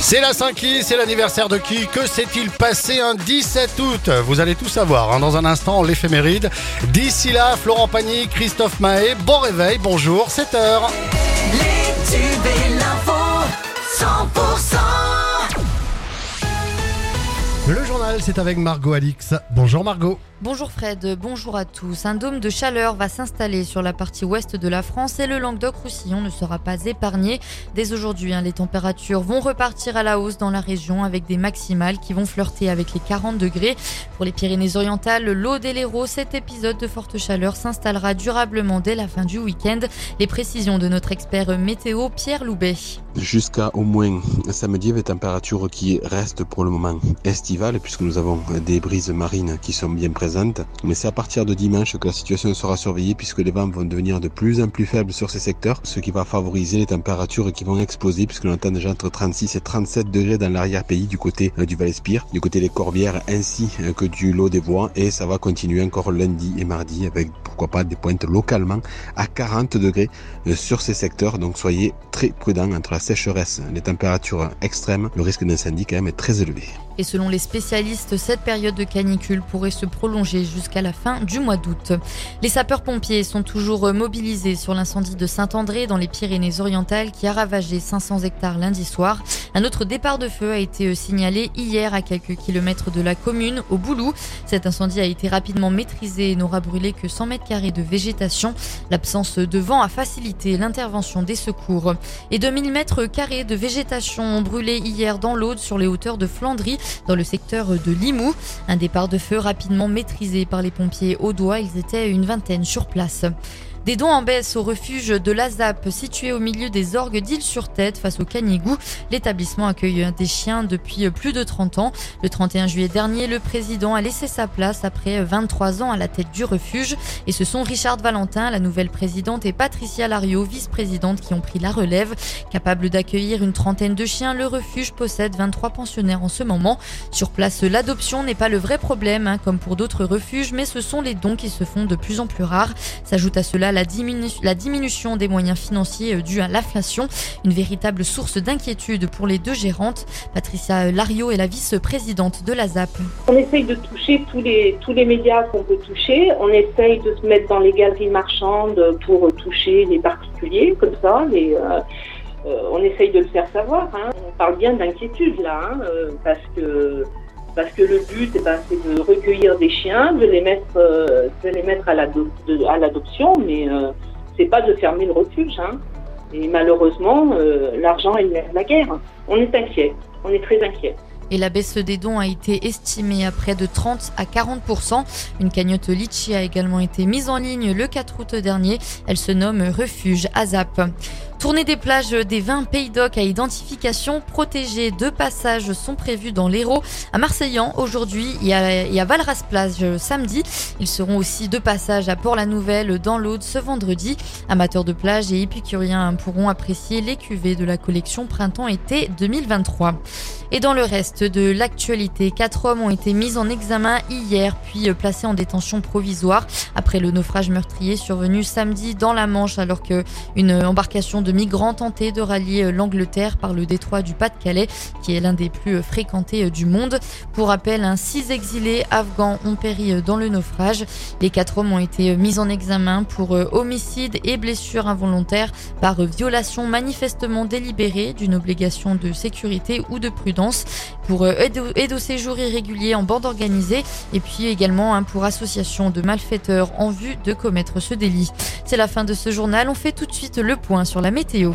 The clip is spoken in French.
C'est la Saint-Qui, c'est l'anniversaire de qui Que s'est-il passé un 17 août? Vous allez tout savoir hein, dans un instant, l'éphéméride. D'ici là, Florent Pagny, Christophe Mahé, bon réveil, bonjour, 7h. Les tubes et C'est avec Margot Alix. Bonjour Margot. Bonjour Fred, bonjour à tous. Un dôme de chaleur va s'installer sur la partie ouest de la France et le Languedoc-Roussillon ne sera pas épargné. Dès aujourd'hui, hein, les températures vont repartir à la hausse dans la région avec des maximales qui vont flirter avec les 40 degrés. Pour les Pyrénées-Orientales, l'Aude et l'Hérault, cet épisode de forte chaleur s'installera durablement dès la fin du week-end. Les précisions de notre expert météo Pierre Loubet. Jusqu'à au moins samedi, des températures qui restent pour le moment estivales puisque nous avons des brises marines qui sont bien présentes mais c'est à partir de dimanche que la situation sera surveillée puisque les vents vont devenir de plus en plus faibles sur ces secteurs, ce qui va favoriser les températures qui vont exploser puisque l'on attend déjà entre 36 et 37 degrés dans l'arrière-pays du côté euh, du Val-Espire, du côté des Corbières ainsi euh, que du lot des Bois et ça va continuer encore lundi et mardi avec pourquoi pas des pointes localement à 40 degrés euh, sur ces secteurs. Donc soyez très prudents entre la sécheresse, les températures extrêmes, le risque d'incendie quand même est très élevé. Et selon les spécialistes, cette période de canicule pourrait se prolonger jusqu'à la fin du mois d'août. Les sapeurs-pompiers sont toujours mobilisés sur l'incendie de Saint-André dans les Pyrénées-Orientales qui a ravagé 500 hectares lundi soir. Un autre départ de feu a été signalé hier à quelques kilomètres de la commune, au Boulou. Cet incendie a été rapidement maîtrisé et n'aura brûlé que 100 mètres carrés de végétation. L'absence de vent a facilité l'intervention des secours. Et 2000 mètres carrés de végétation ont brûlé hier dans l'Aude sur les hauteurs de Flandry dans le secteur de Limoux. Un départ de feu rapidement maîtrisé par les pompiers audois. Ils étaient une vingtaine sur place. Des dons en baisse au refuge de l'Azap, situé au milieu des orgues d'Île-sur-Tête face au Canigou. L'établissement accueille des chiens depuis plus de 30 ans. Le 31 juillet dernier, le président a laissé sa place après 23 ans à la tête du refuge. Et ce sont Richard Valentin, la nouvelle présidente, et Patricia Lario, vice-présidente, qui ont pris la relève. Capable d'accueillir une trentaine de chiens, le refuge possède 23 pensionnaires en ce moment. Sur place, l'adoption n'est pas le vrai problème, hein, comme pour d'autres refuges, mais ce sont les dons qui se font de plus en plus rares. S'ajoute à cela la, diminution des moyens financiers euh, dus à l'inflation, une véritable source d'inquiétude pour les deux gérantes. Patricia Lario est la vice-présidente de la ZAP. On essaye de toucher tous les, tous les médias qu'on peut toucher. On essaye de se mettre dans les galeries marchandes pour toucher les particuliers, comme ça. Les, euh, euh, on essaye de le faire savoir. Hein. On parle bien d'inquiétude là, hein, parce que parce que le but, eh ben, c'est de recueillir des chiens, de les mettre, euh, de les mettre à l'adoption, mais euh, c'est pas de fermer le refuge. Hein. Et malheureusement, euh, l'argent est la guerre. On est inquiet, on est très inquiet et la baisse des dons a été estimée à près de 30 à 40% Une cagnotte Litchi a également été mise en ligne le 4 août dernier. Elle se nomme Refuge Azap. Tournée des plages des 20 pays d'Oc à identification protégée. Deux passages sont prévus dans l'Hérault, à Marseillan aujourd'hui et à, Valras plage samedi. Ils seront aussi deux passages à Port-la-Nouvelle dans l'Aude ce vendredi. Amateurs de plage et épicuriens pourront apprécier les cuvées de la collection printemps-été 2023. Et dans le reste de l'actualité, quatre hommes ont été mis en examen hier puis placés en détention provisoire après le naufrage meurtrier survenu samedi dans la Manche alors qu'une embarcation de de migrants tentés de rallier euh, l'Angleterre par le détroit du Pas-de-Calais, qui est l'un des plus euh, fréquentés euh, du monde. Pour rappel, un six exilés afghans ont péri dans le naufrage. Les quatre hommes ont été mis en examen pour homicide et blessure involontaire par violation manifestement délibérée d'une obligation de sécurité ou de prudence, pour aide au séjour irrégulier en bande organisée et puis également hein, pour association de malfaiteurs en vue de commettre ce délit. C'est la fin de ce journal. On fait tout de suite le point sur la météo.